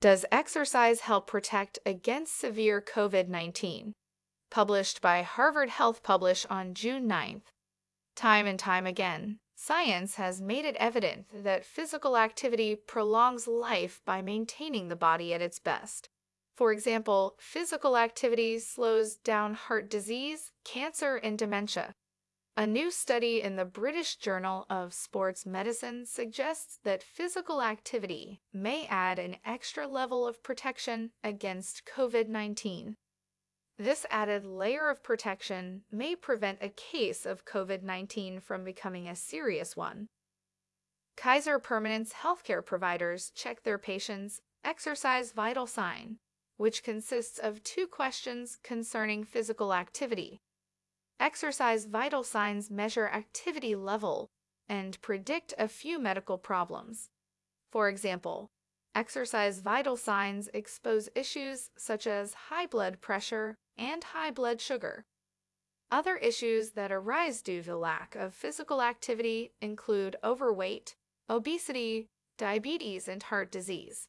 Does exercise help protect against severe COVID 19? Published by Harvard Health Publish on June 9th. Time and time again, science has made it evident that physical activity prolongs life by maintaining the body at its best. For example, physical activity slows down heart disease, cancer, and dementia. A new study in the British Journal of Sports Medicine suggests that physical activity may add an extra level of protection against COVID 19. This added layer of protection may prevent a case of COVID 19 from becoming a serious one. Kaiser Permanente's healthcare providers check their patients' exercise vital sign, which consists of two questions concerning physical activity Exercise vital signs measure activity level and predict a few medical problems. For example, exercise vital signs expose issues such as high blood pressure and high blood sugar. Other issues that arise due to lack of physical activity include overweight, obesity, diabetes, and heart disease.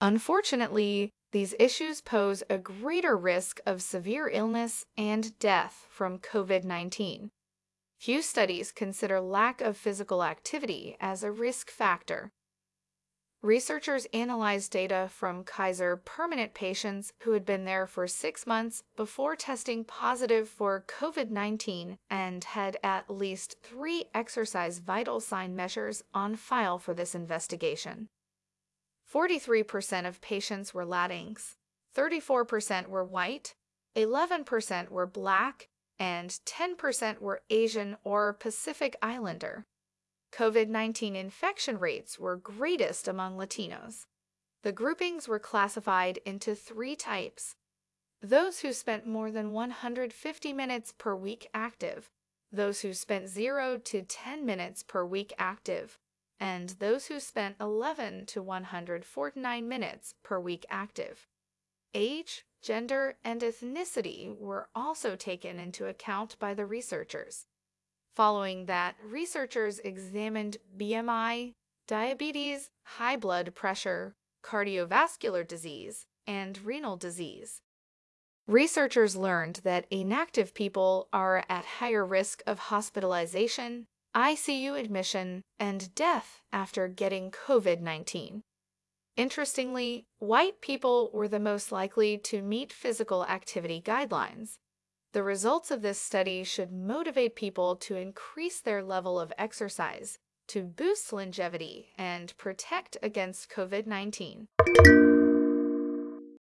Unfortunately, these issues pose a greater risk of severe illness and death from COVID 19. Few studies consider lack of physical activity as a risk factor. Researchers analyzed data from Kaiser Permanente patients who had been there for six months before testing positive for COVID 19 and had at least three exercise vital sign measures on file for this investigation. 43% of patients were Latinx, 34% were white, 11% were black, and 10% were Asian or Pacific Islander. COVID 19 infection rates were greatest among Latinos. The groupings were classified into three types those who spent more than 150 minutes per week active, those who spent 0 to 10 minutes per week active, and those who spent 11 to 149 minutes per week active. Age, gender, and ethnicity were also taken into account by the researchers. Following that, researchers examined BMI, diabetes, high blood pressure, cardiovascular disease, and renal disease. Researchers learned that inactive people are at higher risk of hospitalization, ICU admission, and death after getting COVID 19. Interestingly, white people were the most likely to meet physical activity guidelines. The results of this study should motivate people to increase their level of exercise to boost longevity and protect against COVID 19.